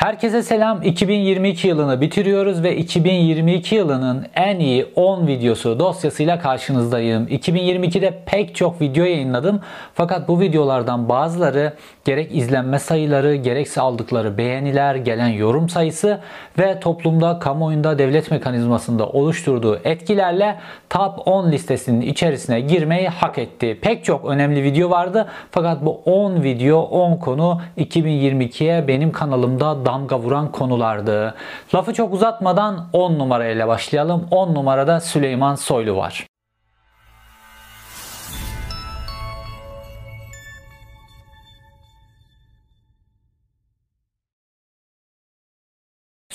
Herkese selam. 2022 yılını bitiriyoruz ve 2022 yılının en iyi 10 videosu dosyasıyla karşınızdayım. 2022'de pek çok video yayınladım. Fakat bu videolardan bazıları gerek izlenme sayıları, gerekse aldıkları beğeniler, gelen yorum sayısı ve toplumda, kamuoyunda, devlet mekanizmasında oluşturduğu etkilerle top 10 listesinin içerisine girmeyi hak etti. Pek çok önemli video vardı. Fakat bu 10 video, 10 konu 2022'ye benim kanalımda damga vuran konulardı. Lafı çok uzatmadan 10 numarayla başlayalım. 10 numarada Süleyman Soylu var.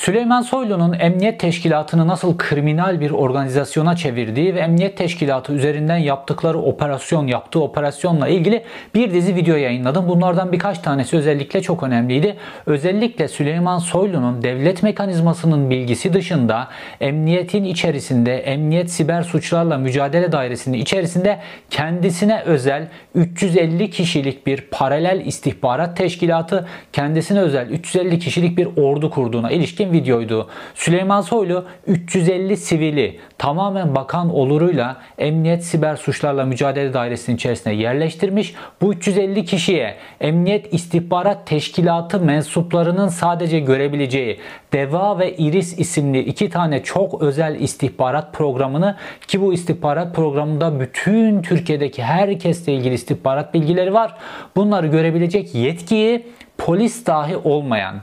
Süleyman Soylu'nun emniyet teşkilatını nasıl kriminal bir organizasyona çevirdiği ve emniyet teşkilatı üzerinden yaptıkları operasyon, yaptığı operasyonla ilgili bir dizi video yayınladım. Bunlardan birkaç tanesi özellikle çok önemliydi. Özellikle Süleyman Soylu'nun devlet mekanizmasının bilgisi dışında emniyetin içerisinde, emniyet siber suçlarla mücadele dairesinin içerisinde kendisine özel 350 kişilik bir paralel istihbarat teşkilatı, kendisine özel 350 kişilik bir ordu kurduğuna ilişkin videoydu. Süleyman Soylu 350 sivili tamamen bakan oluruyla Emniyet Siber Suçlarla Mücadele Dairesi'nin içerisine yerleştirmiş. Bu 350 kişiye Emniyet İstihbarat Teşkilatı mensuplarının sadece görebileceği Deva ve Iris isimli iki tane çok özel istihbarat programını ki bu istihbarat programında bütün Türkiye'deki herkesle ilgili istihbarat bilgileri var. Bunları görebilecek yetkiyi polis dahi olmayan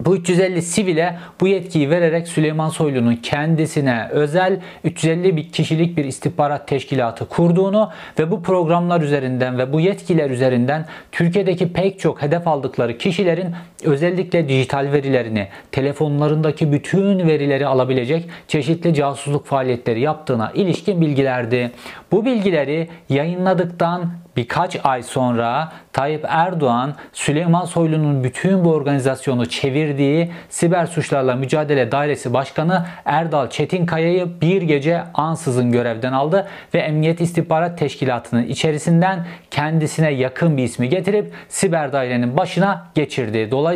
bu 350 sivile bu yetkiyi vererek Süleyman Soylu'nun kendisine özel 350 bir kişilik bir istihbarat teşkilatı kurduğunu ve bu programlar üzerinden ve bu yetkiler üzerinden Türkiye'deki pek çok hedef aldıkları kişilerin özellikle dijital verilerini, telefonlarındaki bütün verileri alabilecek çeşitli casusluk faaliyetleri yaptığına ilişkin bilgilerdi. Bu bilgileri yayınladıktan birkaç ay sonra Tayyip Erdoğan Süleyman Soylu'nun bütün bu organizasyonu çevirdiği Siber Suçlarla Mücadele Dairesi Başkanı Erdal Çetinkaya'yı bir gece ansızın görevden aldı ve Emniyet İstihbarat Teşkilatı'nın içerisinden kendisine yakın bir ismi getirip siber dairenin başına geçirdi. Dolayısıyla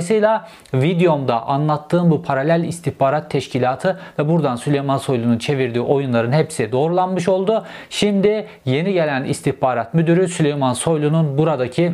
videomda anlattığım bu paralel istihbarat teşkilatı ve buradan Süleyman Soylu'nun çevirdiği oyunların hepsi doğrulanmış oldu. Şimdi yeni gelen istihbarat müdürü Süleyman Soylu'nun buradaki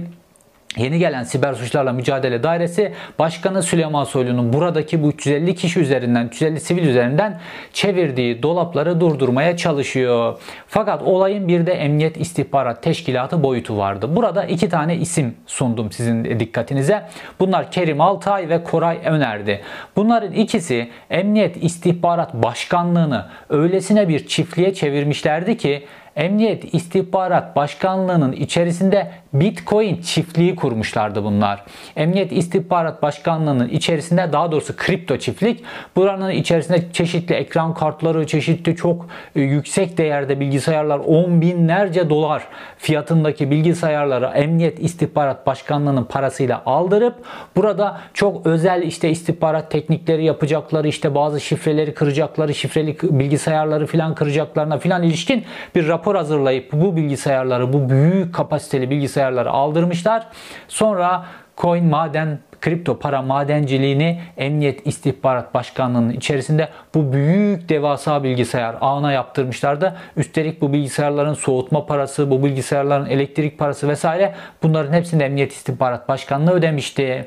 Yeni gelen Siber Suçlarla Mücadele Dairesi Başkanı Süleyman Soylu'nun buradaki bu 350 kişi üzerinden, 350 sivil üzerinden çevirdiği dolapları durdurmaya çalışıyor. Fakat olayın bir de Emniyet İstihbarat Teşkilatı boyutu vardı. Burada iki tane isim sundum sizin dikkatinize. Bunlar Kerim Altay ve Koray Öner'di. Bunların ikisi Emniyet İstihbarat Başkanlığını öylesine bir çiftliğe çevirmişlerdi ki Emniyet İstihbarat Başkanlığı'nın içerisinde Bitcoin çiftliği kurmuşlardı bunlar. Emniyet İstihbarat Başkanlığı'nın içerisinde daha doğrusu kripto çiftlik. Buranın içerisinde çeşitli ekran kartları, çeşitli çok e, yüksek değerde bilgisayarlar, on binlerce dolar fiyatındaki bilgisayarları Emniyet İstihbarat Başkanlığı'nın parasıyla aldırıp burada çok özel işte istihbarat teknikleri yapacakları, işte bazı şifreleri kıracakları, şifreli bilgisayarları filan kıracaklarına filan ilişkin bir rapor hazırlayıp bu bilgisayarları, bu büyük kapasiteli bilgisayarları aldırmışlar. Sonra coin maden kripto para madenciliğini Emniyet İstihbarat Başkanlığı'nın içerisinde bu büyük devasa bilgisayar ağına yaptırmışlardı. Üstelik bu bilgisayarların soğutma parası, bu bilgisayarların elektrik parası vesaire bunların hepsini Emniyet İstihbarat Başkanlığı ödemişti.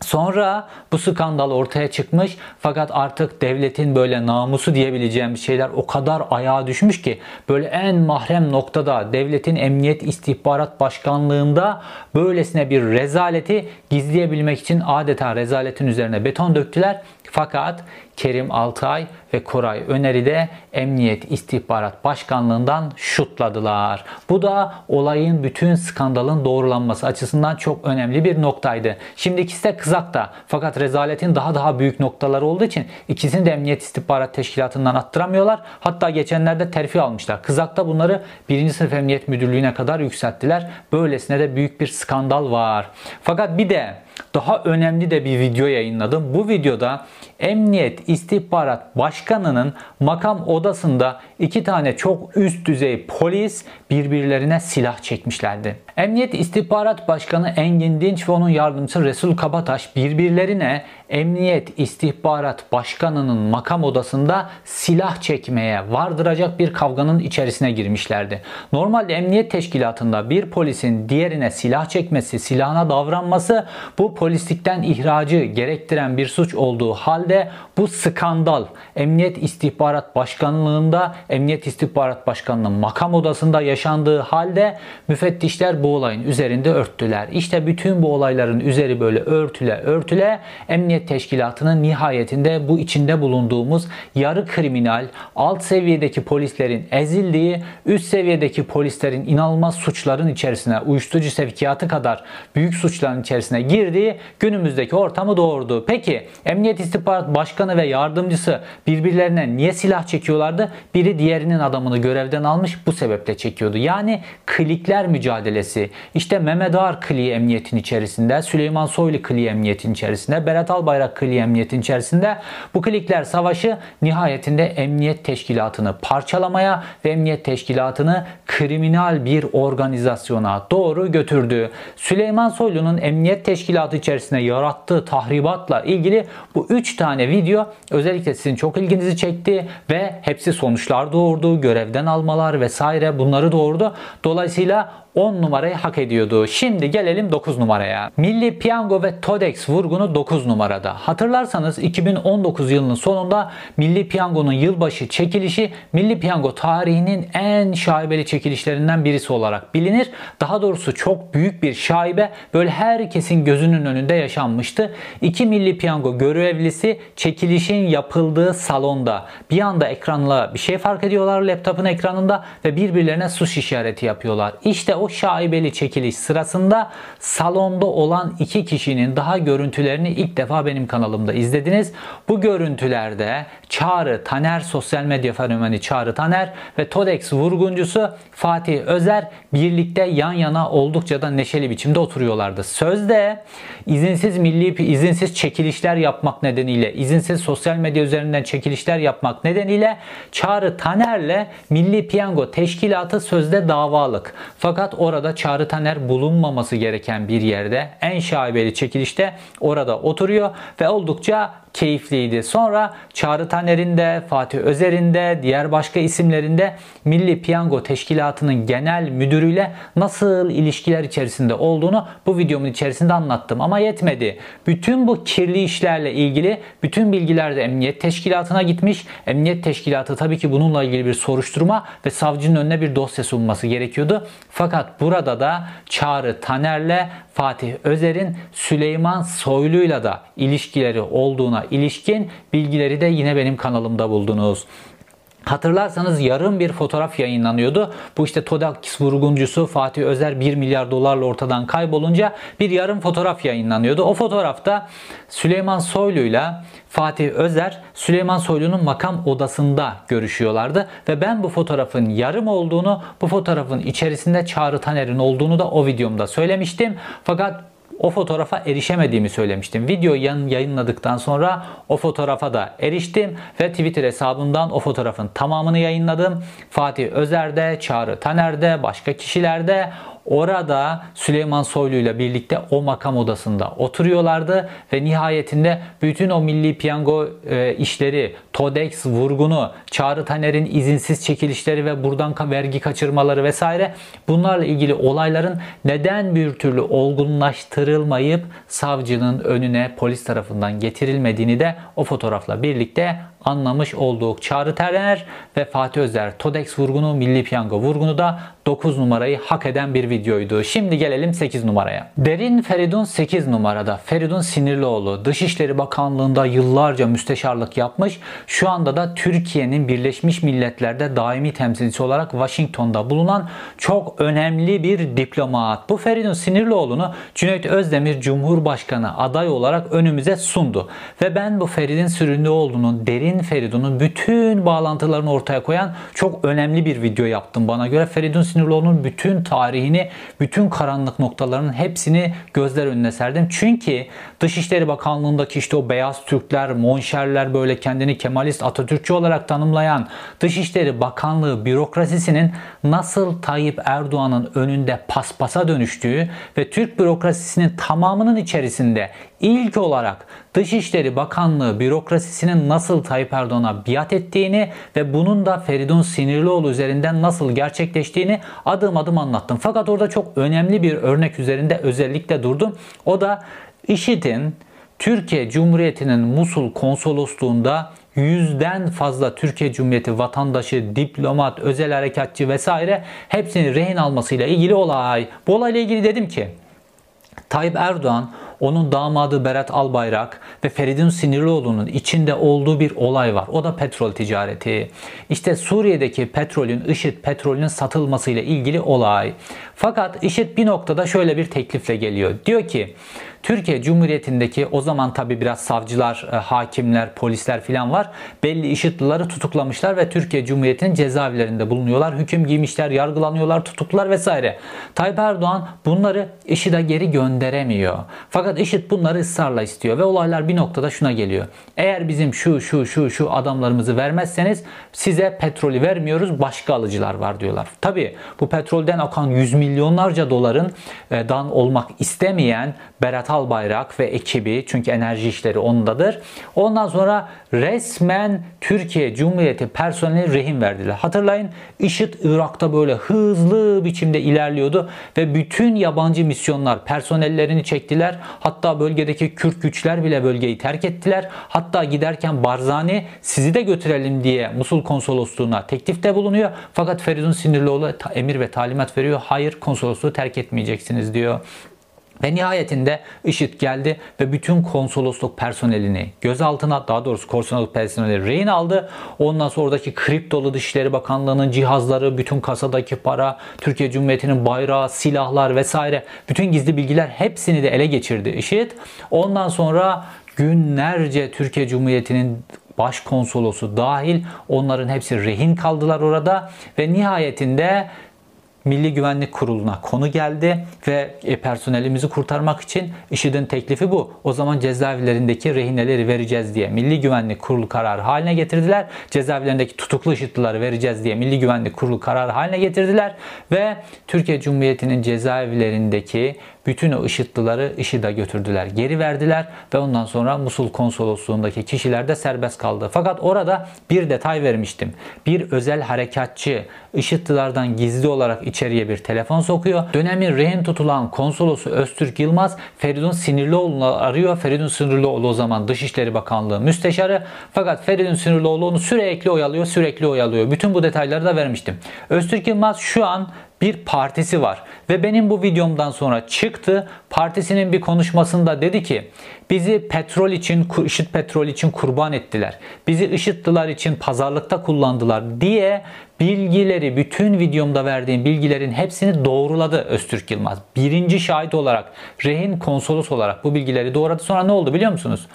Sonra bu skandal ortaya çıkmış fakat artık devletin böyle namusu diyebileceğim şeyler o kadar ayağa düşmüş ki böyle en mahrem noktada devletin emniyet istihbarat başkanlığında böylesine bir rezaleti gizleyebilmek için adeta rezaletin üzerine beton döktüler. Fakat Kerim Altay ve Koray Öner'i de Emniyet İstihbarat Başkanlığından şutladılar. Bu da olayın bütün skandalın doğrulanması açısından çok önemli bir noktaydı. Şimdi ikisi de kızakta fakat rezaletin daha daha büyük noktaları olduğu için ikisini de Emniyet İstihbarat Teşkilatı'ndan attıramıyorlar. Hatta geçenlerde terfi almışlar. Kızakta bunları 1. sınıf Emniyet Müdürlüğü'ne kadar yükselttiler. Böylesine de büyük bir skandal var. Fakat bir de daha önemli de bir video yayınladım. Bu videoda Emniyet İstihbarat Başkanı'nın makam odasında iki tane çok üst düzey polis birbirlerine silah çekmişlerdi. Emniyet İstihbarat Başkanı Engin Dinç ve onun yardımcısı Resul Kabataş birbirlerine Emniyet İstihbarat Başkanı'nın makam odasında silah çekmeye vardıracak bir kavganın içerisine girmişlerdi. Normalde emniyet teşkilatında bir polisin diğerine silah çekmesi, silahına davranması bu polislikten ihracı gerektiren bir suç olduğu halde bu skandal Emniyet İstihbarat Başkanlığında Emniyet İstihbarat Başkanlığı'nın makam odasında yaşandığı halde müfettişler bu olayın üzerinde örttüler. İşte bütün bu olayların üzeri böyle örtüle örtüle Emniyet Teşkilatı'nın nihayetinde bu içinde bulunduğumuz yarı kriminal alt seviyedeki polislerin ezildiği üst seviyedeki polislerin inanılmaz suçların içerisine uyuşturucu sevkiyatı kadar büyük suçların içerisine girdiği günümüzdeki ortamı doğurdu. Peki Emniyet İstihbarat Başkanı ve yardımcısı birbirlerine niye silah çekiyorlardı? Biri diğerinin adamını görevden almış bu sebeple çekiyordu. Yani klikler mücadelesi. İşte Mehmet Ağar kliği emniyetin içerisinde, Süleyman Soylu kliği emniyetin içerisinde, Berat Albayrak kliği emniyetin içerisinde bu klikler savaşı nihayetinde emniyet teşkilatını parçalamaya ve emniyet teşkilatını kriminal bir organizasyona doğru götürdü. Süleyman Soylu'nun emniyet teşkilatı içerisinde yarattığı tahribatla ilgili bu 3 tane video özellikle sizin çok ilginizi çekti ve hepsi sonuçlar doğurdu. Görevden almalar vesaire bunları doğurdu. Dolayısıyla 10 numarayı hak ediyordu. Şimdi gelelim 9 numaraya. Milli Piyango ve Todex vurgunu 9 numarada. Hatırlarsanız 2019 yılının sonunda Milli Piyango'nun yılbaşı çekilişi Milli Piyango tarihinin en şaibeli çekilişlerinden birisi olarak bilinir. Daha doğrusu çok büyük bir şaibe böyle herkesin gözünün önünde yaşanmıştı. İki Milli Piyango görevlisi çekilişin yapıldığı salonda bir anda ekranla bir şey fark ediyorlar laptopun ekranında ve birbirlerine suç işareti yapıyorlar. İşte o şaibeli çekiliş sırasında salonda olan iki kişinin daha görüntülerini ilk defa benim kanalımda izlediniz. Bu görüntülerde Çağrı Taner, sosyal medya fenomeni Çağrı Taner ve Todex vurguncusu Fatih Özer birlikte yan yana oldukça da neşeli biçimde oturuyorlardı. Sözde izinsiz milli izinsiz çekilişler yapmak nedeniyle, izinsiz sosyal medya üzerinden çekilişler yapmak nedeniyle Çağrı Taner'le Milli Piyango Teşkilatı sözde davalık. Fakat fakat orada Çağrı Taner bulunmaması gereken bir yerde en şaibeli çekilişte orada oturuyor ve oldukça keyifliydi. Sonra Çağrı Taner'in de, Fatih Özer'in de, diğer başka isimlerin de Milli Piyango Teşkilatı'nın genel müdürüyle nasıl ilişkiler içerisinde olduğunu bu videomun içerisinde anlattım. Ama yetmedi. Bütün bu kirli işlerle ilgili bütün bilgiler de Emniyet Teşkilatı'na gitmiş. Emniyet Teşkilatı tabii ki bununla ilgili bir soruşturma ve savcının önüne bir dosya sunması gerekiyordu. Fakat burada da Çağrı Taner'le Fatih Özer'in Süleyman Soylu'yla da ilişkileri olduğuna ilişkin bilgileri de yine benim kanalımda buldunuz. Hatırlarsanız yarım bir fotoğraf yayınlanıyordu. Bu işte Todax vurguncusu Fatih Özer 1 milyar dolarla ortadan kaybolunca bir yarım fotoğraf yayınlanıyordu. O fotoğrafta Süleyman Soylu'yla Fatih Özer Süleyman Soylu'nun makam odasında görüşüyorlardı ve ben bu fotoğrafın yarım olduğunu, bu fotoğrafın içerisinde Çağrı Taner'in olduğunu da o videomda söylemiştim. Fakat o fotoğrafa erişemediğimi söylemiştim. Video yayınladıktan sonra o fotoğrafa da eriştim ve Twitter hesabından o fotoğrafın tamamını yayınladım. Fatih Özer'de, Çağrı Taner'de, başka kişilerde Orada Süleyman Soylu ile birlikte o makam odasında oturuyorlardı ve nihayetinde bütün o milli piyango e, işleri, Todex vurgunu, Çağrı Taner'in izinsiz çekilişleri ve buradan vergi kaçırmaları vesaire bunlarla ilgili olayların neden bir türlü olgunlaştırılmayıp savcının önüne polis tarafından getirilmediğini de o fotoğrafla birlikte anlamış olduk. Çağrı Terner ve Fatih Özer Todex vurgunu, Milli Piyango vurgunu da 9 numarayı hak eden bir videoydu. Şimdi gelelim 8 numaraya. Derin Feridun 8 numarada. Feridun Sinirlioğlu Dışişleri Bakanlığı'nda yıllarca müsteşarlık yapmış. Şu anda da Türkiye'nin Birleşmiş Milletler'de daimi temsilcisi olarak Washington'da bulunan çok önemli bir diplomat. Bu Feridun Sinirlioğlu'nu Cüneyt Özdemir Cumhurbaşkanı aday olarak önümüze sundu. Ve ben bu Feridun Sinirlioğlu'nun derin Feridun Feridun'un bütün bağlantılarını ortaya koyan çok önemli bir video yaptım bana göre. Feridun Sinirlioğlu'nun bütün tarihini, bütün karanlık noktalarının hepsini gözler önüne serdim. Çünkü Dışişleri Bakanlığı'ndaki işte o beyaz Türkler, monşerler böyle kendini Kemalist Atatürkçü olarak tanımlayan Dışişleri Bakanlığı bürokrasisinin nasıl Tayyip Erdoğan'ın önünde paspasa dönüştüğü ve Türk bürokrasisinin tamamının içerisinde ilk olarak Dışişleri Bakanlığı bürokrasisinin nasıl Tayyip Erdoğan'a biat ettiğini ve bunun da Feridun Sinirlioğlu üzerinden nasıl gerçekleştiğini adım adım anlattım. Fakat orada çok önemli bir örnek üzerinde özellikle durdum. O da IŞİD'in Türkiye Cumhuriyeti'nin Musul konsolosluğunda yüzden fazla Türkiye Cumhuriyeti vatandaşı, diplomat, özel harekatçı vesaire hepsini rehin almasıyla ilgili olay. Bu olayla ilgili dedim ki Tayyip Erdoğan onun damadı Berat Albayrak ve Feridun Sinirlioğlu'nun içinde olduğu bir olay var. O da petrol ticareti. İşte Suriye'deki petrolün, IŞİD petrolünün satılmasıyla ilgili olay. Fakat IŞİD bir noktada şöyle bir teklifle geliyor. Diyor ki Türkiye Cumhuriyeti'ndeki o zaman tabi biraz savcılar, e, hakimler, polisler filan var. Belli IŞİD'lileri tutuklamışlar ve Türkiye Cumhuriyeti'nin cezaevlerinde bulunuyorlar. Hüküm giymişler, yargılanıyorlar, tutuklar vesaire. Tayyip Erdoğan bunları IŞİD'e geri gönderemiyor. Fakat IŞİD bunları ısrarla istiyor ve olaylar bir noktada şuna geliyor. Eğer bizim şu şu şu şu adamlarımızı vermezseniz size petrolü vermiyoruz başka alıcılar var diyorlar. Tabi bu petrolden akan yüz milyonlarca doların e, dan olmak istemeyen Berat Albayrak ve ekibi çünkü enerji işleri ondadır. Ondan sonra resmen Türkiye Cumhuriyeti personeli rehin verdiler. Hatırlayın IŞİD Irak'ta böyle hızlı biçimde ilerliyordu ve bütün yabancı misyonlar personellerini çektiler. Hatta bölgedeki Kürt güçler bile bölgeyi terk ettiler. Hatta giderken Barzani sizi de götürelim diye Musul konsolosluğuna teklifte bulunuyor. Fakat Feridun Sinirlioğlu emir ve talimat veriyor. Hayır konsolosluğu terk etmeyeceksiniz diyor. Ve nihayetinde IŞİD geldi ve bütün konsolosluk personelini gözaltına daha doğrusu konsolosluk personeli rehin aldı. Ondan sonra oradaki kriptolu Dışişleri Bakanlığı'nın cihazları, bütün kasadaki para, Türkiye Cumhuriyeti'nin bayrağı, silahlar vesaire bütün gizli bilgiler hepsini de ele geçirdi IŞİD. Ondan sonra günlerce Türkiye Cumhuriyeti'nin başkonsolosu dahil onların hepsi rehin kaldılar orada ve nihayetinde Milli Güvenlik Kurulu'na konu geldi ve e, personelimizi kurtarmak için IŞİD'in teklifi bu. O zaman cezaevlerindeki rehineleri vereceğiz diye Milli Güvenlik Kurulu kararı haline getirdiler. Cezaevlerindeki tutuklu IŞİD'lileri vereceğiz diye Milli Güvenlik Kurulu kararı haline getirdiler ve Türkiye Cumhuriyeti'nin cezaevlerindeki bütün o IŞİD'lileri IŞİD'e götürdüler. Geri verdiler ve ondan sonra Musul konsolosluğundaki kişiler de serbest kaldı. Fakat orada bir detay vermiştim. Bir özel harekatçı IŞİD'lilerden gizli olarak içeriye bir telefon sokuyor. Dönemin rehin tutulan konsolosu Öztürk Yılmaz Feridun Sinirlioğlu'nu arıyor. Feridun Sinirlioğlu o zaman Dışişleri Bakanlığı müsteşarı. Fakat Feridun Sinirlioğlu onu sürekli oyalıyor, sürekli oyalıyor. Bütün bu detayları da vermiştim. Öztürk Yılmaz şu an bir partisi var. Ve benim bu videomdan sonra çıktı. Partisinin bir konuşmasında dedi ki bizi petrol için, IŞİD petrol için kurban ettiler. Bizi IŞİD'lılar için pazarlıkta kullandılar diye bilgileri, bütün videomda verdiğim bilgilerin hepsini doğruladı Öztürk Yılmaz. Birinci şahit olarak, rehin konsolos olarak bu bilgileri doğradı. Sonra ne oldu biliyor musunuz?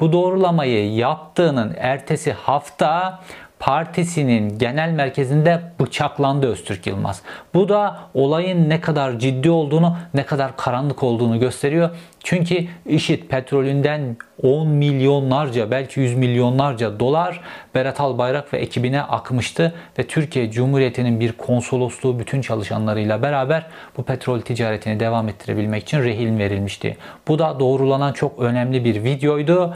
Bu doğrulamayı yaptığının ertesi hafta Partisi'nin genel merkezinde bıçaklandı Öztürk Yılmaz. Bu da olayın ne kadar ciddi olduğunu, ne kadar karanlık olduğunu gösteriyor. Çünkü IŞİD petrolünden 10 milyonlarca belki 100 milyonlarca dolar Berat Albayrak ve ekibine akmıştı ve Türkiye Cumhuriyeti'nin bir konsolosluğu bütün çalışanlarıyla beraber bu petrol ticaretini devam ettirebilmek için rehin verilmişti. Bu da doğrulanan çok önemli bir videoydu.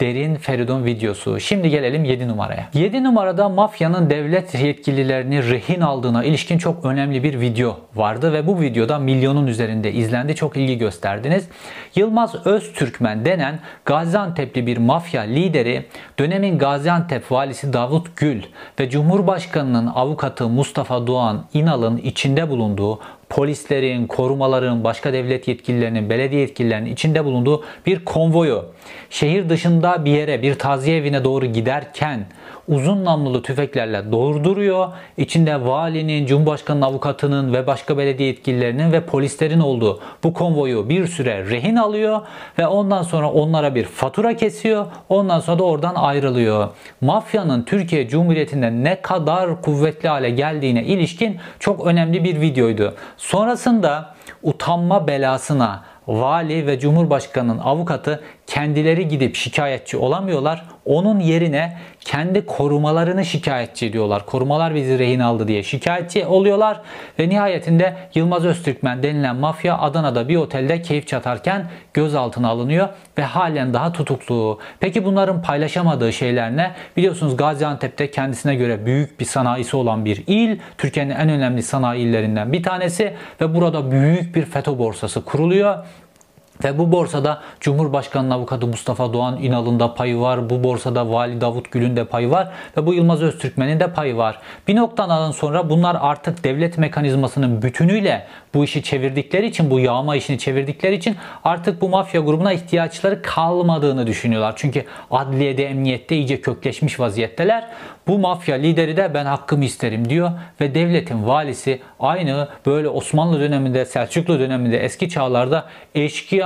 Derin Feridun videosu. Şimdi gelelim 7 numaraya. 7 numarada mafyanın devlet yetkililerini rehin aldığına ilişkin çok önemli bir video vardı ve bu videoda milyonun üzerinde izlendi. Çok ilgi gösterdiniz. Yılmaz Öztürkmen denen Gaziantep'li bir mafya lideri dönemin Gaziantep valisi Davut Gül ve Cumhurbaşkanının avukatı Mustafa Doğan İnal'ın içinde bulunduğu polislerin, korumaların, başka devlet yetkililerinin, belediye yetkililerinin içinde bulunduğu bir konvoyu şehir dışında bir yere, bir taziye evine doğru giderken uzun namlulu tüfeklerle durduruyor. İçinde valinin, cumhurbaşkanının avukatının ve başka belediye yetkililerinin ve polislerin olduğu bu konvoyu bir süre rehin alıyor ve ondan sonra onlara bir fatura kesiyor. Ondan sonra da oradan ayrılıyor. Mafyanın Türkiye Cumhuriyeti'nde ne kadar kuvvetli hale geldiğine ilişkin çok önemli bir videoydu. Sonrasında utanma belasına vali ve cumhurbaşkanının avukatı kendileri gidip şikayetçi olamıyorlar. Onun yerine kendi korumalarını şikayetçi ediyorlar. Korumalar bizi rehin aldı diye şikayetçi oluyorlar ve nihayetinde Yılmaz Öztürkmen denilen mafya Adana'da bir otelde keyif çatarken gözaltına alınıyor ve halen daha tutuklu. Peki bunların paylaşamadığı şeyler ne? Biliyorsunuz Gaziantep'te kendisine göre büyük bir sanayisi olan bir il, Türkiye'nin en önemli sanayi illerinden bir tanesi ve burada büyük bir FETÖ borsası kuruluyor ve bu borsada Cumhurbaşkanı avukatı Mustafa Doğan İnal'ın da payı var. Bu borsada Vali Davut Gül'ün de payı var. Ve bu Yılmaz Öztürkmen'in de payı var. Bir noktadan sonra bunlar artık devlet mekanizmasının bütünüyle bu işi çevirdikleri için, bu yağma işini çevirdikleri için artık bu mafya grubuna ihtiyaçları kalmadığını düşünüyorlar. Çünkü adliyede, emniyette iyice kökleşmiş vaziyetteler. Bu mafya lideri de ben hakkımı isterim diyor ve devletin valisi aynı böyle Osmanlı döneminde, Selçuklu döneminde eski çağlarda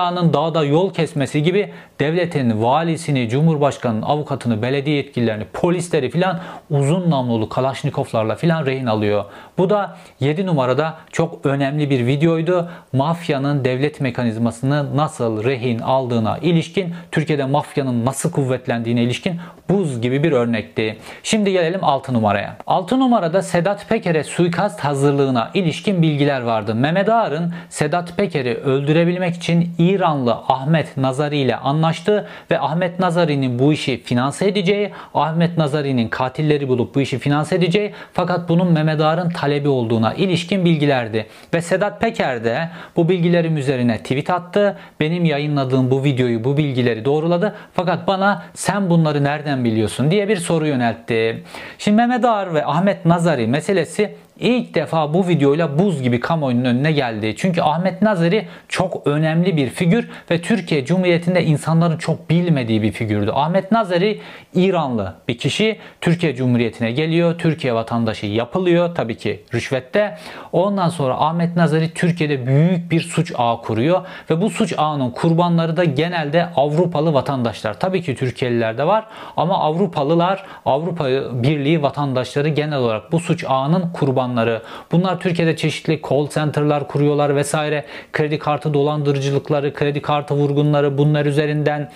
eşkıyanın dağda yol kesmesi gibi devletin valisini, cumhurbaşkanının avukatını, belediye yetkililerini, polisleri filan uzun namlulu kalaşnikovlarla filan rehin alıyor. Bu da 7 numarada çok önemli bir videoydu. Mafyanın devlet mekanizmasını nasıl rehin aldığına ilişkin, Türkiye'de mafyanın nasıl kuvvetlendiğine ilişkin buz gibi bir örnekti. Şimdi gelelim 6 numaraya. 6 numarada Sedat Peker'e suikast hazırlığına ilişkin bilgiler vardı. Mehmet Ağar'ın Sedat Peker'i öldürebilmek için İranlı Ahmet Nazari ile anlaştı ve Ahmet Nazari'nin bu işi finanse edeceği, Ahmet Nazari'nin katilleri bulup bu işi finanse edeceği fakat bunun Mehmet Ağar'ın talebi olduğuna ilişkin bilgilerdi. Ve Sedat Peker de bu bilgilerim üzerine tweet attı. Benim yayınladığım bu videoyu, bu bilgileri doğruladı. Fakat bana sen bunları nereden biliyorsun diye bir soru yöneltti. Şimdi Mehmet Ağar ve Ahmet Nazari meselesi ilk defa bu videoyla buz gibi kamuoyunun önüne geldi. Çünkü Ahmet Nazari çok önemli bir figür ve Türkiye Cumhuriyeti'nde insanların çok bilmediği bir figürdü. Ahmet Nazari İranlı bir kişi Türkiye Cumhuriyeti'ne geliyor. Türkiye vatandaşı yapılıyor tabii ki rüşvette. Ondan sonra Ahmet Nazari Türkiye'de büyük bir suç ağı kuruyor ve bu suç ağının kurbanları da genelde Avrupalı vatandaşlar. Tabii ki Türkiye'liler de var ama Avrupalılar, Avrupa Birliği vatandaşları genel olarak bu suç ağının kurbanları alanları. Bunlar Türkiye'de çeşitli call center'lar kuruyorlar vesaire. Kredi kartı dolandırıcılıkları, kredi kartı vurgunları bunlar üzerinden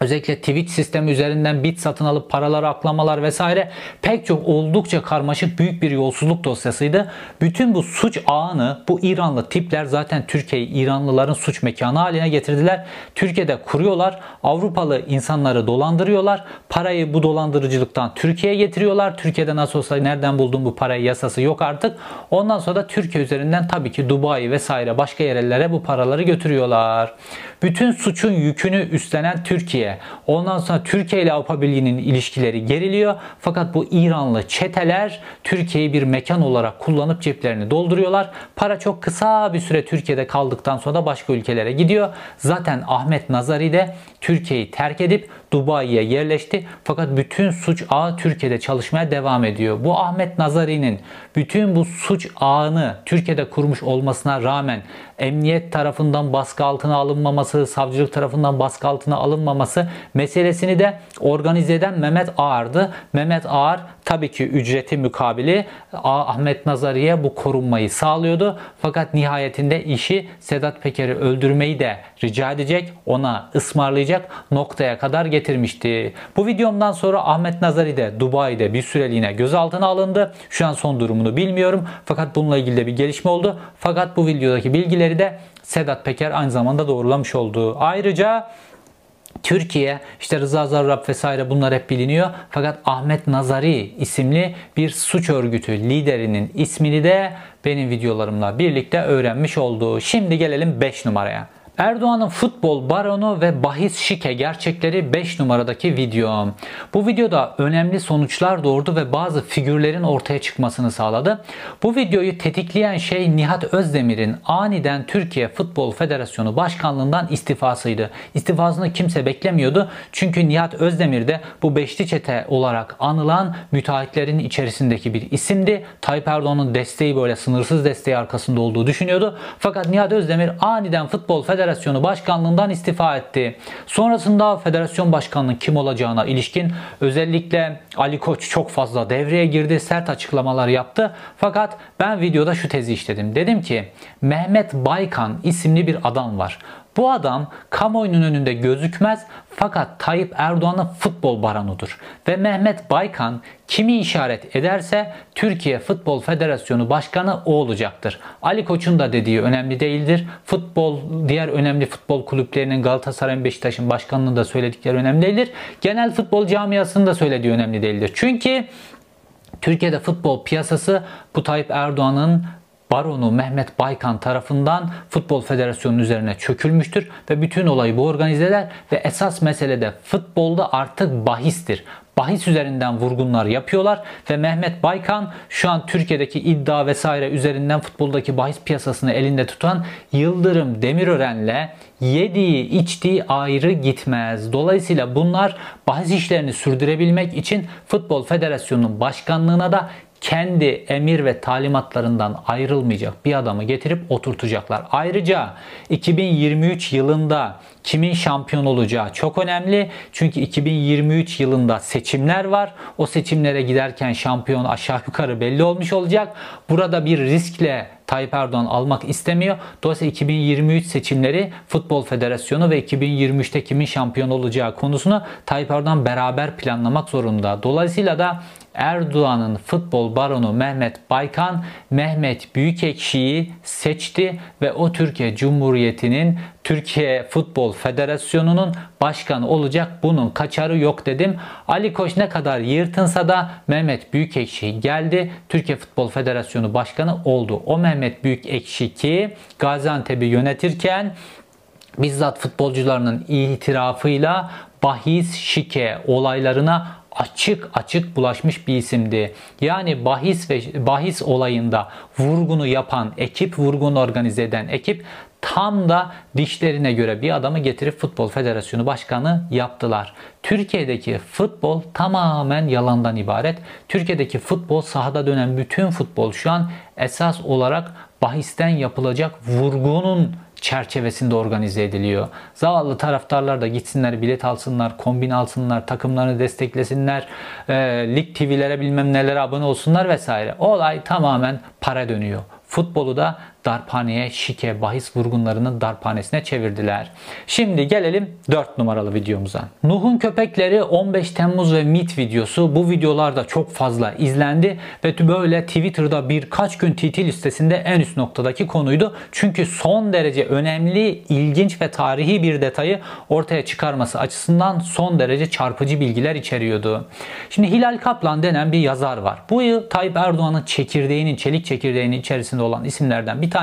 Özellikle Twitch sistemi üzerinden bit satın alıp paraları aklamalar vesaire pek çok oldukça karmaşık büyük bir yolsuzluk dosyasıydı. Bütün bu suç ağını bu İranlı tipler zaten Türkiye'yi İranlıların suç mekanı haline getirdiler. Türkiye'de kuruyorlar. Avrupalı insanları dolandırıyorlar. Parayı bu dolandırıcılıktan Türkiye'ye getiriyorlar. Türkiye'de nasıl olsa nereden buldun bu parayı yasası yok artık. Ondan sonra da Türkiye üzerinden tabii ki Dubai vesaire başka yerlere bu paraları götürüyorlar. Bütün suçun yükünü üstlenen Türkiye. Ondan sonra Türkiye ile Avrupa Birliği'nin ilişkileri geriliyor. Fakat bu İranlı çeteler Türkiye'yi bir mekan olarak kullanıp ceplerini dolduruyorlar. Para çok kısa bir süre Türkiye'de kaldıktan sonra da başka ülkelere gidiyor. Zaten Ahmet Nazari de Türkiye'yi terk edip Dubai'ye yerleşti. Fakat bütün suç ağı Türkiye'de çalışmaya devam ediyor. Bu Ahmet Nazari'nin bütün bu suç ağını Türkiye'de kurmuş olmasına rağmen emniyet tarafından baskı altına alınmaması, savcılık tarafından baskı altına alınmaması meselesini de organize eden Mehmet Ağar'dı. Mehmet Ağar tabii ki ücreti mukabili Ahmet Nazari'ye bu korunmayı sağlıyordu. Fakat nihayetinde işi Sedat Peker'i öldürmeyi de rica edecek, ona ısmarlayacak noktaya kadar getirmişti. Bu videomdan sonra Ahmet Nazari de Dubai'de bir süreliğine gözaltına alındı. Şu an son durumunu bilmiyorum. Fakat bununla ilgili de bir gelişme oldu. Fakat bu videodaki bilgileri de Sedat Peker aynı zamanda doğrulamış oldu. Ayrıca Türkiye, işte Rıza Zarrab vesaire bunlar hep biliniyor. Fakat Ahmet Nazari isimli bir suç örgütü liderinin ismini de benim videolarımla birlikte öğrenmiş oldu. Şimdi gelelim 5 numaraya. Erdoğan'ın futbol baronu ve bahis şike gerçekleri 5 numaradaki video. Bu videoda önemli sonuçlar doğurdu ve bazı figürlerin ortaya çıkmasını sağladı. Bu videoyu tetikleyen şey Nihat Özdemir'in aniden Türkiye Futbol Federasyonu Başkanlığından istifasıydı. İstifasını kimse beklemiyordu. Çünkü Nihat Özdemir de bu beşli çete olarak anılan müteahhitlerin içerisindeki bir isimdi. Tayyip Erdoğan'ın desteği böyle sınırsız desteği arkasında olduğu düşünüyordu. Fakat Nihat Özdemir aniden Futbol Federasyonu Federasyonu Başkanlığından istifa etti. Sonrasında federasyon başkanının kim olacağına ilişkin özellikle Ali Koç çok fazla devreye girdi, sert açıklamalar yaptı. Fakat ben videoda şu tezi işledim. Dedim ki Mehmet Baykan isimli bir adam var. Bu adam kamuoyunun önünde gözükmez fakat Tayyip Erdoğan'ın futbol baronudur. Ve Mehmet Baykan kimi işaret ederse Türkiye Futbol Federasyonu Başkanı o olacaktır. Ali Koç'un da dediği önemli değildir. Futbol, diğer önemli futbol kulüplerinin Galatasaray'ın Beşiktaş'ın başkanının da söyledikleri önemli değildir. Genel futbol camiasının da söylediği önemli değildir. Çünkü Türkiye'de futbol piyasası bu Tayyip Erdoğan'ın baronu Mehmet Baykan tarafından Futbol Federasyonu'nun üzerine çökülmüştür ve bütün olayı bu organizeler ve esas mesele de futbolda artık bahistir bahis üzerinden vurgunlar yapıyorlar ve Mehmet Baykan şu an Türkiye'deki iddia vesaire üzerinden futboldaki bahis piyasasını elinde tutan Yıldırım Demirören'le yediği içtiği ayrı gitmez. Dolayısıyla bunlar bahis işlerini sürdürebilmek için Futbol Federasyonu'nun başkanlığına da kendi emir ve talimatlarından ayrılmayacak bir adamı getirip oturtacaklar. Ayrıca 2023 yılında kimin şampiyon olacağı çok önemli. Çünkü 2023 yılında seçimler var. O seçimlere giderken şampiyon aşağı yukarı belli olmuş olacak. Burada bir riskle Tayyip Erdoğan almak istemiyor. Dolayısıyla 2023 seçimleri Futbol Federasyonu ve 2023'te kimin şampiyon olacağı konusunu Tayyip Erdoğan beraber planlamak zorunda. Dolayısıyla da Erdoğan'ın futbol baronu Mehmet Baykan Mehmet Büyükekşi'yi seçti ve o Türkiye Cumhuriyeti'nin Türkiye Futbol Federasyonu'nun başkanı olacak. Bunun kaçarı yok dedim. Ali Koç ne kadar yırtınsa da Mehmet Büyükekşi geldi. Türkiye Futbol Federasyonu başkanı oldu. O Mehmet Büyükekşi ki Gaziantep'i yönetirken bizzat futbolcularının itirafıyla bahis şike olaylarına açık açık bulaşmış bir isimdi. Yani bahis ve bahis olayında vurgunu yapan ekip, vurgunu organize eden ekip tam da dişlerine göre bir adamı getirip Futbol Federasyonu Başkanı yaptılar. Türkiye'deki futbol tamamen yalandan ibaret. Türkiye'deki futbol sahada dönen bütün futbol şu an esas olarak bahisten yapılacak vurgunun çerçevesinde organize ediliyor. Zavallı taraftarlar da gitsinler bilet alsınlar, kombin alsınlar, takımlarını desteklesinler, e, lig TV'lere bilmem nelere abone olsunlar vesaire. Olay tamamen para dönüyor. Futbolu da darphaneye, şike, bahis vurgunlarının darphanesine çevirdiler. Şimdi gelelim 4 numaralı videomuza. Nuh'un köpekleri 15 Temmuz ve MIT videosu bu videolarda çok fazla izlendi ve böyle Twitter'da birkaç gün TT listesinde en üst noktadaki konuydu. Çünkü son derece önemli, ilginç ve tarihi bir detayı ortaya çıkarması açısından son derece çarpıcı bilgiler içeriyordu. Şimdi Hilal Kaplan denen bir yazar var. Bu yıl Tayyip Erdoğan'ın çekirdeğinin, çelik çekirdeğinin içerisinde olan isimlerden bir tanesi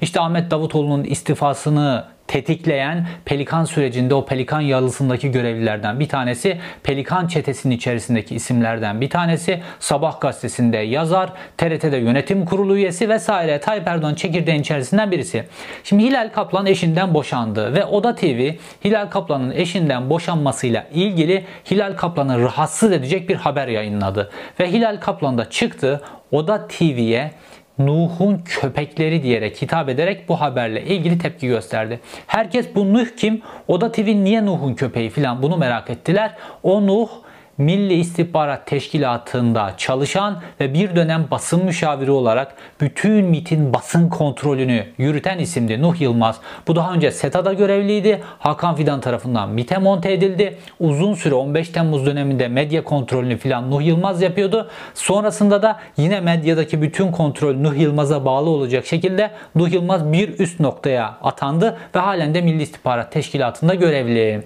işte Ahmet Davutoğlu'nun istifasını tetikleyen Pelikan sürecinde o Pelikan yalısındaki görevlilerden bir tanesi, Pelikan çetesinin içerisindeki isimlerden bir tanesi, Sabah gazetesinde yazar, TRT'de yönetim kurulu üyesi vesaire Tayyip Erdoğan çekirdeğin içerisinden birisi. Şimdi Hilal Kaplan eşinden boşandı ve Oda TV Hilal Kaplan'ın eşinden boşanmasıyla ilgili Hilal Kaplan'ı rahatsız edecek bir haber yayınladı. Ve Hilal Kaplan da çıktı Oda TV'ye Nuh'un köpekleri diyerek hitap ederek bu haberle ilgili tepki gösterdi. Herkes bu Nuh kim? Oda TV niye Nuh'un köpeği filan bunu merak ettiler. O Nuh Milli İstihbarat Teşkilatı'nda çalışan ve bir dönem basın müşaviri olarak bütün MIT'in basın kontrolünü yürüten isimdi Nuh Yılmaz. Bu daha önce SETA'da görevliydi. Hakan Fidan tarafından MIT'e monte edildi. Uzun süre 15 Temmuz döneminde medya kontrolünü filan Nuh Yılmaz yapıyordu. Sonrasında da yine medyadaki bütün kontrol Nuh Yılmaz'a bağlı olacak şekilde Nuh Yılmaz bir üst noktaya atandı ve halen de Milli İstihbarat Teşkilatı'nda görevli.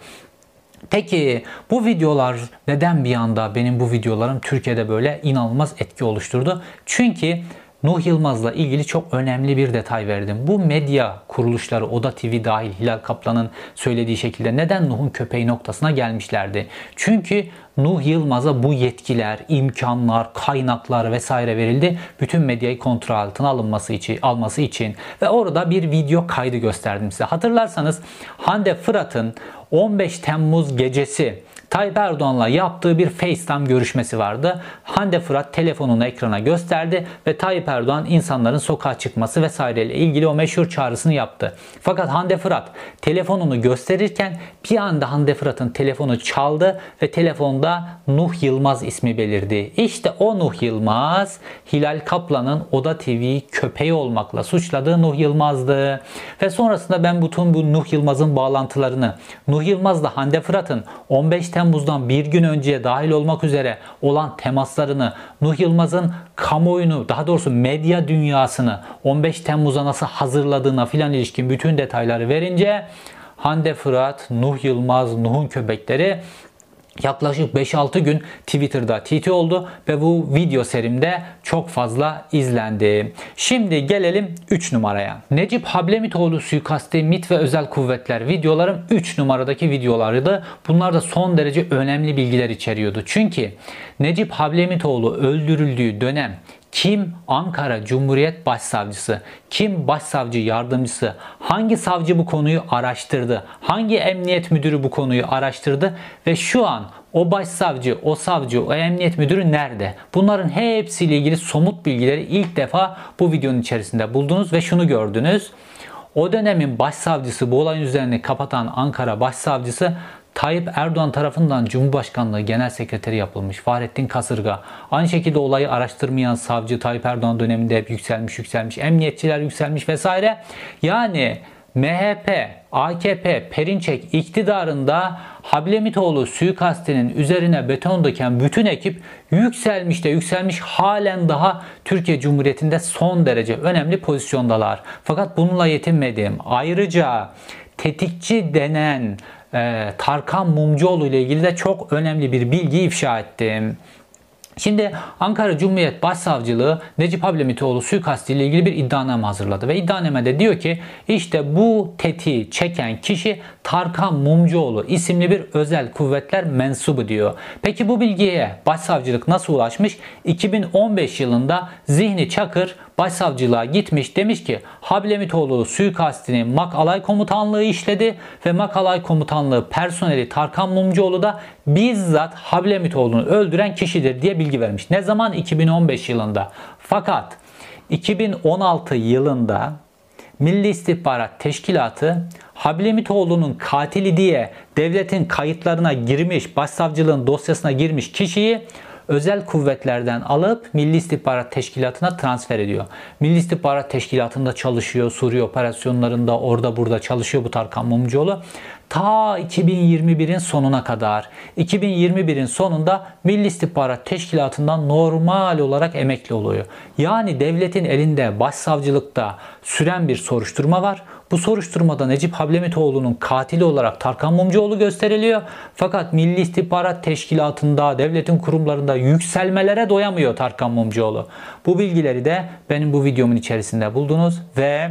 Peki bu videolar neden bir anda benim bu videolarım Türkiye'de böyle inanılmaz etki oluşturdu? Çünkü Nuh Yılmaz'la ilgili çok önemli bir detay verdim. Bu medya kuruluşları Oda TV dahil Hilal Kaplan'ın söylediği şekilde neden Nuh'un köpeği noktasına gelmişlerdi? Çünkü Nuh Yılmaz'a bu yetkiler, imkanlar, kaynaklar vesaire verildi. Bütün medyayı kontrol altına alınması için, alması için ve orada bir video kaydı gösterdim size. Hatırlarsanız Hande Fırat'ın 15 Temmuz gecesi Tayyip Erdoğan'la yaptığı bir FaceTime görüşmesi vardı. Hande Fırat telefonunu ekrana gösterdi ve Tayyip Erdoğan insanların sokağa çıkması vesaireyle ilgili o meşhur çağrısını yaptı. Fakat Hande Fırat telefonunu gösterirken bir anda Hande Fırat'ın telefonu çaldı ve telefonda Nuh Yılmaz ismi belirdi. İşte o Nuh Yılmaz Hilal Kaplan'ın Oda TV köpeği olmakla suçladığı Nuh Yılmaz'dı. Ve sonrasında ben bütün bu Nuh Yılmaz'ın bağlantılarını, Nuh Yılmaz'la Hande Fırat'ın 15 Temmuz'dan bir gün önceye dahil olmak üzere olan temaslarını, Nuh Yılmaz'ın kamuoyunu, daha doğrusu medya dünyasını 15 Temmuz'a nasıl hazırladığına filan ilişkin bütün detayları verince Hande Fırat, Nuh Yılmaz, Nuh'un köpekleri yaklaşık 5-6 gün Twitter'da TT oldu ve bu video serimde çok fazla izlendi. Şimdi gelelim 3 numaraya. Necip Hablemitoğlu suikasti MIT ve özel kuvvetler videolarım 3 numaradaki videolarıydı. Bunlar da son derece önemli bilgiler içeriyordu. Çünkü Necip Hablemitoğlu öldürüldüğü dönem kim Ankara Cumhuriyet Başsavcısı, kim Başsavcı Yardımcısı, hangi savcı bu konuyu araştırdı, hangi emniyet müdürü bu konuyu araştırdı ve şu an o başsavcı, o savcı, o emniyet müdürü nerede? Bunların hepsiyle ilgili somut bilgileri ilk defa bu videonun içerisinde buldunuz ve şunu gördünüz. O dönemin başsavcısı bu olayın üzerine kapatan Ankara başsavcısı Tayyip Erdoğan tarafından Cumhurbaşkanlığı Genel Sekreteri yapılmış Fahrettin Kasırga. Aynı şekilde olayı araştırmayan savcı Tayyip Erdoğan döneminde hep yükselmiş yükselmiş. Emniyetçiler yükselmiş vesaire. Yani MHP, AKP, Perinçek iktidarında Hablemitoğlu suikastinin üzerine beton döken bütün ekip yükselmiş de yükselmiş halen daha Türkiye Cumhuriyeti'nde son derece önemli pozisyondalar. Fakat bununla yetinmedim. Ayrıca tetikçi denen e, Tarkan Mumcuoğlu ile ilgili de çok önemli bir bilgi ifşa ettim. Şimdi Ankara Cumhuriyet Başsavcılığı Necip Hablemitoğlu suikastı ile ilgili bir iddianame hazırladı. Ve iddianamede diyor ki işte bu tetiği çeken kişi Tarkan Mumcuoğlu isimli bir özel kuvvetler mensubu diyor. Peki bu bilgiye başsavcılık nasıl ulaşmış? 2015 yılında Zihni Çakır başsavcılığa gitmiş demiş ki Hablemitoğlu suikastini MAK Alay Komutanlığı işledi ve MAK Alay Komutanlığı personeli Tarkan Mumcuoğlu da bizzat Hablemitoğlu'nu öldüren kişidir diye bilgi vermiş. Ne zaman? 2015 yılında. Fakat 2016 yılında Milli İstihbarat Teşkilatı Hablemitoğlu'nun katili diye devletin kayıtlarına girmiş, başsavcılığın dosyasına girmiş kişiyi özel kuvvetlerden alıp Milli İstihbarat Teşkilatı'na transfer ediyor. Milli İstihbarat Teşkilatı'nda çalışıyor, Suriye operasyonlarında orada burada çalışıyor bu Tarkan Mumcuoğlu ta 2021'in sonuna kadar. 2021'in sonunda Milli İstihbarat Teşkilatı'ndan normal olarak emekli oluyor. Yani devletin elinde başsavcılıkta süren bir soruşturma var. Bu soruşturmada Necip Hablemitoğlu'nun katili olarak Tarkan Mumcuoğlu gösteriliyor. Fakat Milli İstihbarat Teşkilatı'nda, devletin kurumlarında yükselmelere doyamıyor Tarkan Mumcuoğlu. Bu bilgileri de benim bu videomun içerisinde buldunuz ve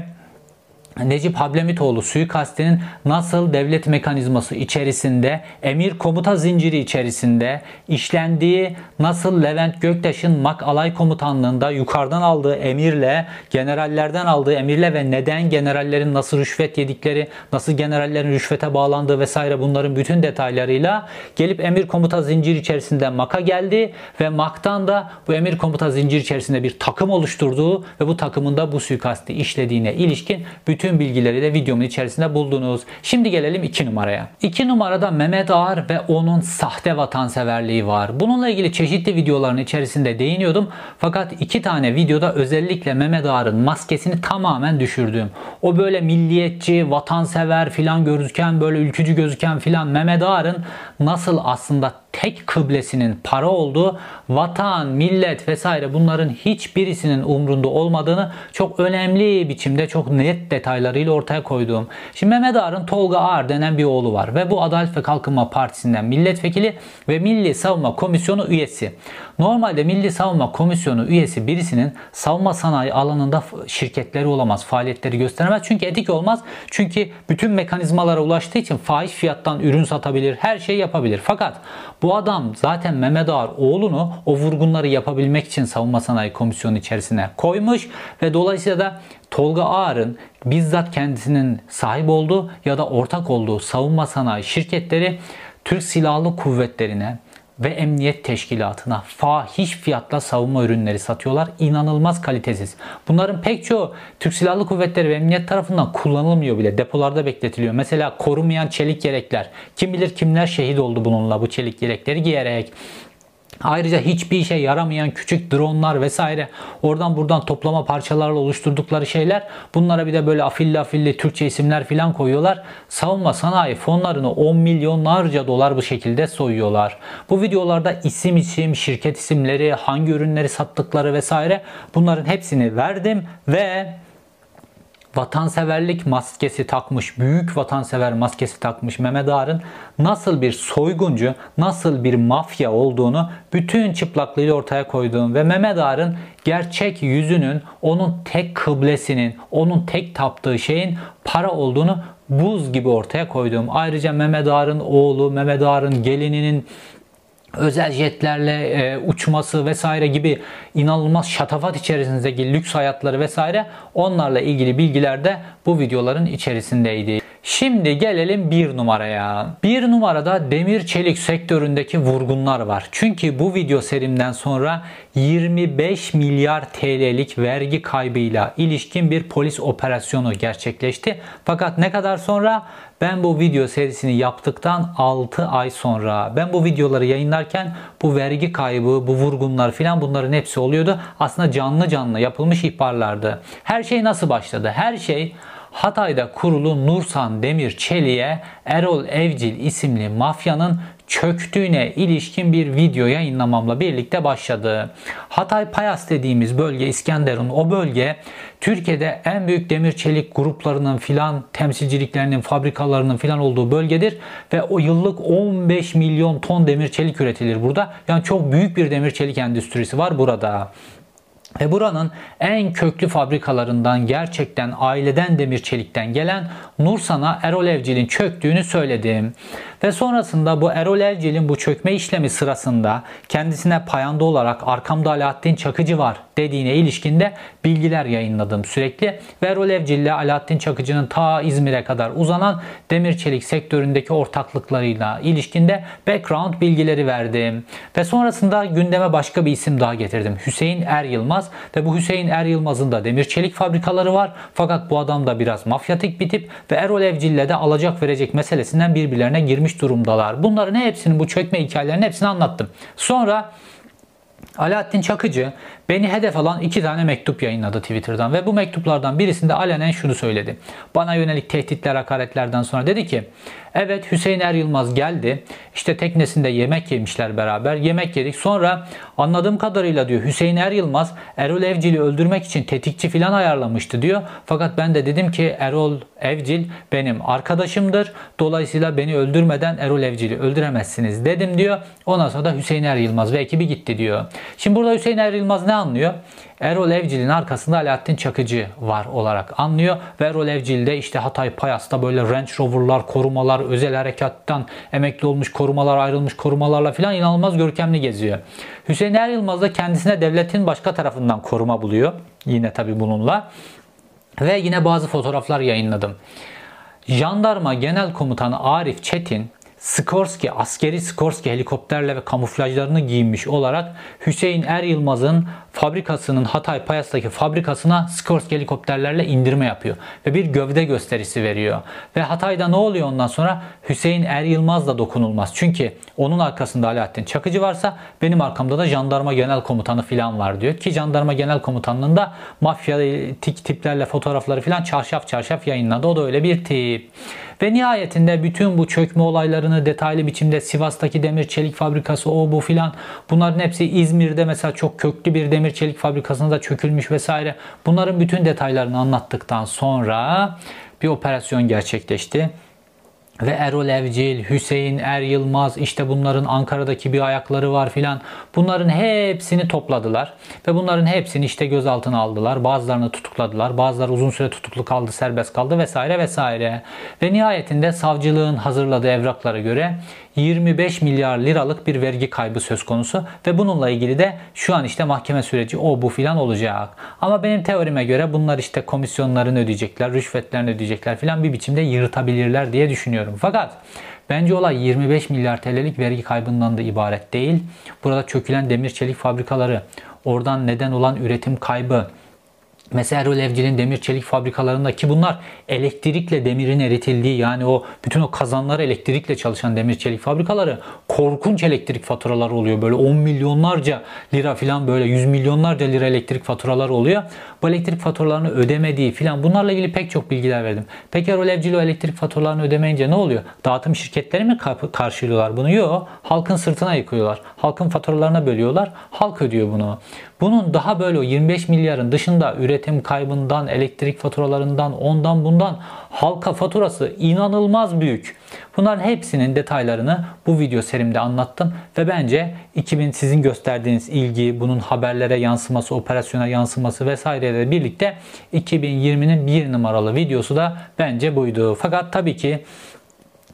Necip Hablemitoğlu suikastinin nasıl devlet mekanizması içerisinde, emir komuta zinciri içerisinde işlendiği, nasıl Levent Göktaş'ın MAK alay komutanlığında yukarıdan aldığı emirle, generallerden aldığı emirle ve neden generallerin nasıl rüşvet yedikleri, nasıl generallerin rüşvete bağlandığı vesaire bunların bütün detaylarıyla gelip emir komuta zinciri içerisinde MAK'a geldi ve MAK'tan da bu emir komuta zinciri içerisinde bir takım oluşturduğu ve bu takımında bu suikasti işlediğine ilişkin bütün bütün bilgileri de videomun içerisinde buldunuz. Şimdi gelelim 2 numaraya. 2 numarada Mehmet Ağar ve onun sahte vatanseverliği var. Bununla ilgili çeşitli videoların içerisinde değiniyordum. Fakat iki tane videoda özellikle Mehmet Ağar'ın maskesini tamamen düşürdüm. O böyle milliyetçi, vatansever filan gözüken, böyle ülkücü gözüken filan Mehmet Ağar'ın nasıl aslında tek kıblesinin para olduğu, vatan, millet vesaire bunların hiçbirisinin umrunda olmadığını çok önemli biçimde çok net detaylarıyla ortaya koyduğum. Şimdi Mehmet Ağar'ın Tolga Ağar denen bir oğlu var ve bu Adalet ve Kalkınma Partisi'nden milletvekili ve Milli Savunma Komisyonu üyesi. Normalde Milli Savunma Komisyonu üyesi birisinin savunma sanayi alanında şirketleri olamaz, faaliyetleri gösteremez. Çünkü etik olmaz. Çünkü bütün mekanizmalara ulaştığı için fahiş fiyattan ürün satabilir, her şeyi yapabilir. Fakat bu adam zaten Mehmet Ağar oğlunu o vurgunları yapabilmek için Savunma Sanayi Komisyonu içerisine koymuş ve dolayısıyla da Tolga Ağar'ın bizzat kendisinin sahip olduğu ya da ortak olduğu savunma sanayi şirketleri Türk Silahlı Kuvvetleri'ne ve emniyet teşkilatına fahiş fiyatla savunma ürünleri satıyorlar. İnanılmaz kalitesiz. Bunların pek çoğu Türk Silahlı Kuvvetleri ve emniyet tarafından kullanılmıyor bile. Depolarda bekletiliyor. Mesela korunmayan çelik yelekler. Kim bilir kimler şehit oldu bununla bu çelik yelekleri giyerek. Ayrıca hiçbir işe yaramayan küçük dronlar vesaire oradan buradan toplama parçalarla oluşturdukları şeyler bunlara bir de böyle afilli afilli Türkçe isimler filan koyuyorlar. Savunma sanayi fonlarını 10 milyonlarca dolar bu şekilde soyuyorlar. Bu videolarda isim isim, şirket isimleri, hangi ürünleri sattıkları vesaire bunların hepsini verdim ve vatanseverlik maskesi takmış, büyük vatansever maskesi takmış Mehmet Ağar'ın nasıl bir soyguncu, nasıl bir mafya olduğunu bütün çıplaklığıyla ortaya koyduğum ve Mehmet Ağar'ın gerçek yüzünün, onun tek kıblesinin, onun tek taptığı şeyin para olduğunu buz gibi ortaya koyduğum. Ayrıca Mehmet Ağar'ın oğlu, Mehmet Ağar'ın gelininin özel jetlerle e, uçması vesaire gibi inanılmaz şatafat içerisindeki lüks hayatları vesaire onlarla ilgili bilgiler de bu videoların içerisindeydi. Şimdi gelelim bir numaraya. Bir numarada demir çelik sektöründeki vurgunlar var. Çünkü bu video serimden sonra 25 milyar TL'lik vergi kaybıyla ilişkin bir polis operasyonu gerçekleşti. Fakat ne kadar sonra? Ben bu video serisini yaptıktan 6 ay sonra ben bu videoları yayınlarken bu vergi kaybı, bu vurgunlar filan bunların hepsi oluyordu. Aslında canlı canlı yapılmış ihbarlardı. Her şey nasıl başladı? Her şey Hatay'da kurulu Nursan Demir Çelik'e Erol Evcil isimli mafyanın çöktüğüne ilişkin bir video yayınlamamla birlikte başladı. Hatay Payas dediğimiz bölge İskenderun o bölge Türkiye'de en büyük demir çelik gruplarının filan temsilciliklerinin fabrikalarının filan olduğu bölgedir ve o yıllık 15 milyon ton demir çelik üretilir burada. Yani çok büyük bir demir çelik endüstrisi var burada. Ve buranın en köklü fabrikalarından gerçekten aileden demir çelikten gelen Nursan'a Erol Evcil'in çöktüğünü söyledim. Ve sonrasında bu Erol Evcil'in bu çökme işlemi sırasında kendisine payanda olarak arkamda Alaaddin Çakıcı var dediğine ilişkinde bilgiler yayınladım sürekli. Ve Erol Evcil ile Alaaddin Çakıcı'nın ta İzmir'e kadar uzanan demir çelik sektöründeki ortaklıklarıyla ilişkinde background bilgileri verdim. Ve sonrasında gündeme başka bir isim daha getirdim. Hüseyin Er Yılmaz ve bu Hüseyin Er Yılmaz'ın da demir çelik fabrikaları var. Fakat bu adam da biraz mafyatik bir tip ve Erol Evcil ile de alacak verecek meselesinden birbirlerine girmiş durumdalar. Bunların hepsini bu çökme hikayelerinin hepsini anlattım. Sonra Alaaddin Çakıcı beni hedef alan iki tane mektup yayınladı Twitter'dan ve bu mektuplardan birisinde alenen şunu söyledi. Bana yönelik tehditler, hakaretlerden sonra dedi ki evet Hüseyin Er Yılmaz geldi. İşte teknesinde yemek yemişler beraber. Yemek yedik. Sonra anladığım kadarıyla diyor Hüseyin Er Yılmaz Erol Evcil'i öldürmek için tetikçi filan ayarlamıştı diyor. Fakat ben de dedim ki Erol Evcil benim arkadaşımdır. Dolayısıyla beni öldürmeden Erol Evcil'i öldüremezsiniz dedim diyor. Ondan sonra da Hüseyin Er Yılmaz ve ekibi gitti diyor. Şimdi burada Hüseyin Er Yılmaz ne anlıyor? Erol Evcil'in arkasında Alaaddin Çakıcı var olarak anlıyor. Ve Erol Evcil de işte Hatay Payas'ta böyle Range Rover'lar, korumalar, özel harekattan emekli olmuş korumalar, ayrılmış korumalarla filan inanılmaz görkemli geziyor. Hüseyin Er Yılmaz da kendisine devletin başka tarafından koruma buluyor. Yine tabi bununla. Ve yine bazı fotoğraflar yayınladım. Jandarma Genel Komutanı Arif Çetin Skorsky, askeri Skorsky helikopterle ve kamuflajlarını giyinmiş olarak Hüseyin Er Yılmaz'ın fabrikasının Hatay Payas'taki fabrikasına Skorsky helikopterlerle indirme yapıyor. Ve bir gövde gösterisi veriyor. Ve Hatay'da ne oluyor ondan sonra? Hüseyin Er Yılmaz da dokunulmaz. Çünkü onun arkasında Alaaddin Çakıcı varsa benim arkamda da jandarma genel komutanı falan var diyor. Ki jandarma genel komutanlığında mafyatik tiplerle fotoğrafları falan çarşaf çarşaf yayınladı. O da öyle bir tip. Ve nihayetinde bütün bu çökme olayları detaylarını detaylı biçimde Sivas'taki demir çelik fabrikası o bu filan bunların hepsi İzmir'de mesela çok köklü bir demir çelik fabrikasında da çökülmüş vesaire. Bunların bütün detaylarını anlattıktan sonra bir operasyon gerçekleşti. Ve Erol Evcil, Hüseyin Er Yılmaz işte bunların Ankara'daki bir ayakları var filan. Bunların hepsini topladılar. Ve bunların hepsini işte gözaltına aldılar. Bazılarını tutukladılar. Bazıları uzun süre tutuklu kaldı, serbest kaldı vesaire vesaire. Ve nihayetinde savcılığın hazırladığı evraklara göre 25 milyar liralık bir vergi kaybı söz konusu ve bununla ilgili de şu an işte mahkeme süreci o bu filan olacak. Ama benim teorime göre bunlar işte komisyonlarını ödeyecekler, rüşvetlerini ödeyecekler filan bir biçimde yırtabilirler diye düşünüyorum. Fakat Bence olay 25 milyar TL'lik vergi kaybından da ibaret değil. Burada çökülen demir çelik fabrikaları, oradan neden olan üretim kaybı, Mesela Erol Evcil'in demir çelik fabrikalarında ki bunlar elektrikle demirin eritildiği yani o bütün o kazanlar elektrikle çalışan demir çelik fabrikaları korkunç elektrik faturaları oluyor. Böyle 10 milyonlarca lira falan böyle 100 milyonlarca lira elektrik faturaları oluyor. Bu elektrik faturalarını ödemediği falan bunlarla ilgili pek çok bilgiler verdim. Peki Erol Evcil o elektrik faturalarını ödemeyince ne oluyor? Dağıtım şirketleri mi karşılıyorlar bunu? Yok. Halkın sırtına yıkıyorlar. Halkın faturalarına bölüyorlar. Halk ödüyor bunu. Bunun daha böyle o 25 milyarın dışında üretim kaybından, elektrik faturalarından, ondan bundan halka faturası inanılmaz büyük. Bunların hepsinin detaylarını bu video serimde anlattım ve bence 2000 sizin gösterdiğiniz ilgi, bunun haberlere yansıması, operasyona yansıması vesaireyle birlikte 2020'nin bir numaralı videosu da bence buydu. Fakat tabii ki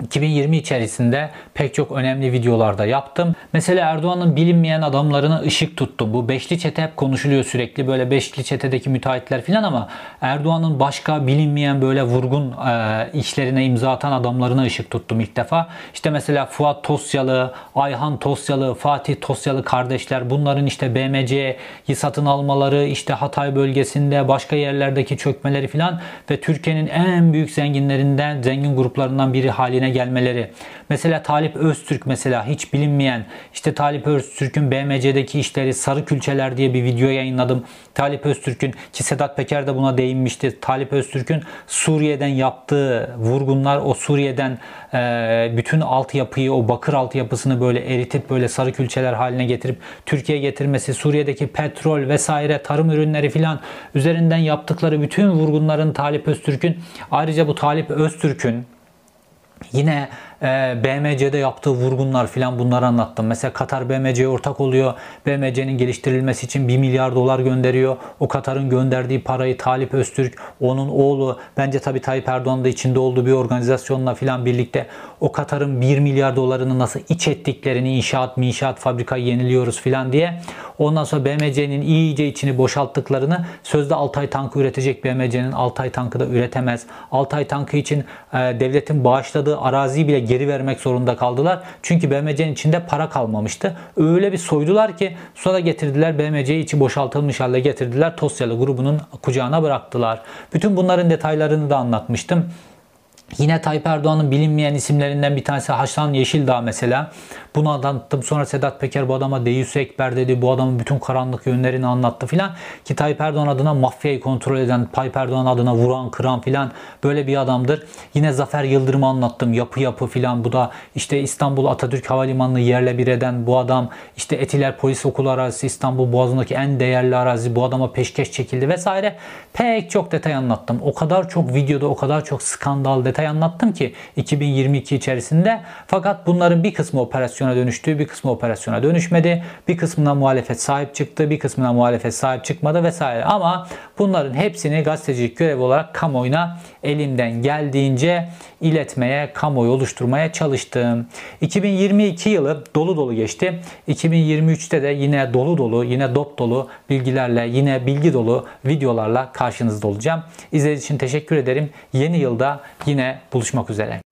2020 içerisinde pek çok önemli videolarda yaptım. Mesela Erdoğan'ın bilinmeyen adamlarına ışık tuttum. Bu beşli çete hep konuşuluyor sürekli. Böyle beşli çetedeki müteahhitler falan ama Erdoğan'ın başka bilinmeyen böyle vurgun e, işlerine imza atan adamlarına ışık tuttum ilk defa. İşte mesela Fuat Tosyalı, Ayhan Tosyalı, Fatih Tosyalı kardeşler bunların işte BMC'yi satın almaları, işte Hatay bölgesinde başka yerlerdeki çökmeleri falan ve Türkiye'nin en büyük zenginlerinden, zengin gruplarından biri haline gelmeleri. Mesela Talip Öztürk mesela hiç bilinmeyen işte Talip Öztürk'ün BMC'deki işleri Sarı Külçeler diye bir video yayınladım. Talip Öztürk'ün ki Sedat Peker de buna değinmişti. Talip Öztürk'ün Suriye'den yaptığı vurgunlar o Suriye'den e, bütün altyapıyı o bakır altyapısını böyle eritip böyle sarı külçeler haline getirip Türkiye'ye getirmesi, Suriye'deki petrol vesaire tarım ürünleri filan üzerinden yaptıkları bütün vurgunların Talip Öztürk'ün ayrıca bu Talip Öztürk'ün Yine e, BMC'de yaptığı vurgunlar filan bunları anlattım. Mesela Katar BMC'ye ortak oluyor. BMC'nin geliştirilmesi için 1 milyar dolar gönderiyor. O Katar'ın gönderdiği parayı Talip Öztürk, onun oğlu, bence tabi Tayyip Erdoğan da içinde olduğu bir organizasyonla filan birlikte o Katar'ın 1 milyar dolarını nasıl iç ettiklerini inşaat, minşaat fabrikayı yeniliyoruz filan diye. Ondan sonra BMC'nin iyice içini boşalttıklarını sözde Altay tankı üretecek BMC'nin Altay tankı da üretemez. Altay tankı için e, devletin bağışladığı araziyi bile geri vermek zorunda kaldılar. Çünkü BMC'nin içinde para kalmamıştı. Öyle bir soydular ki sonra getirdiler BMC'yi içi boşaltılmış halde getirdiler. Tosyalı grubunun kucağına bıraktılar. Bütün bunların detaylarını da anlatmıştım. Yine Tayyip Erdoğan'ın bilinmeyen isimlerinden bir tanesi Haşlan Yeşildağ mesela. Bunu anlattım. Sonra Sedat Peker bu adama Deus Ekber dedi. Bu adamın bütün karanlık yönlerini anlattı filan. Ki Tayyip Erdoğan adına mafyayı kontrol eden, Tayyip Erdoğan adına vuran, kıran filan böyle bir adamdır. Yine Zafer Yıldırım'ı anlattım. Yapı yapı filan. Bu da işte İstanbul Atatürk Havalimanı'nı yerle bir eden bu adam. işte Etiler Polis Okulu arazisi İstanbul Boğazı'ndaki en değerli arazi. Bu adama peşkeş çekildi vesaire. Pek çok detay anlattım. O kadar çok videoda o kadar çok skandal detay anlattım ki 2022 içerisinde. Fakat bunların bir kısmı operasyon operasyona dönüştü, bir kısmı operasyona dönüşmedi. Bir kısmına muhalefet sahip çıktı, bir kısmına muhalefet sahip çıkmadı vesaire. Ama bunların hepsini gazetecilik görevi olarak kamuoyuna elimden geldiğince iletmeye, kamuoyu oluşturmaya çalıştım. 2022 yılı dolu dolu geçti. 2023'te de yine dolu dolu, yine dop dolu bilgilerle, yine bilgi dolu videolarla karşınızda olacağım. İzlediğiniz için teşekkür ederim. Yeni yılda yine buluşmak üzere.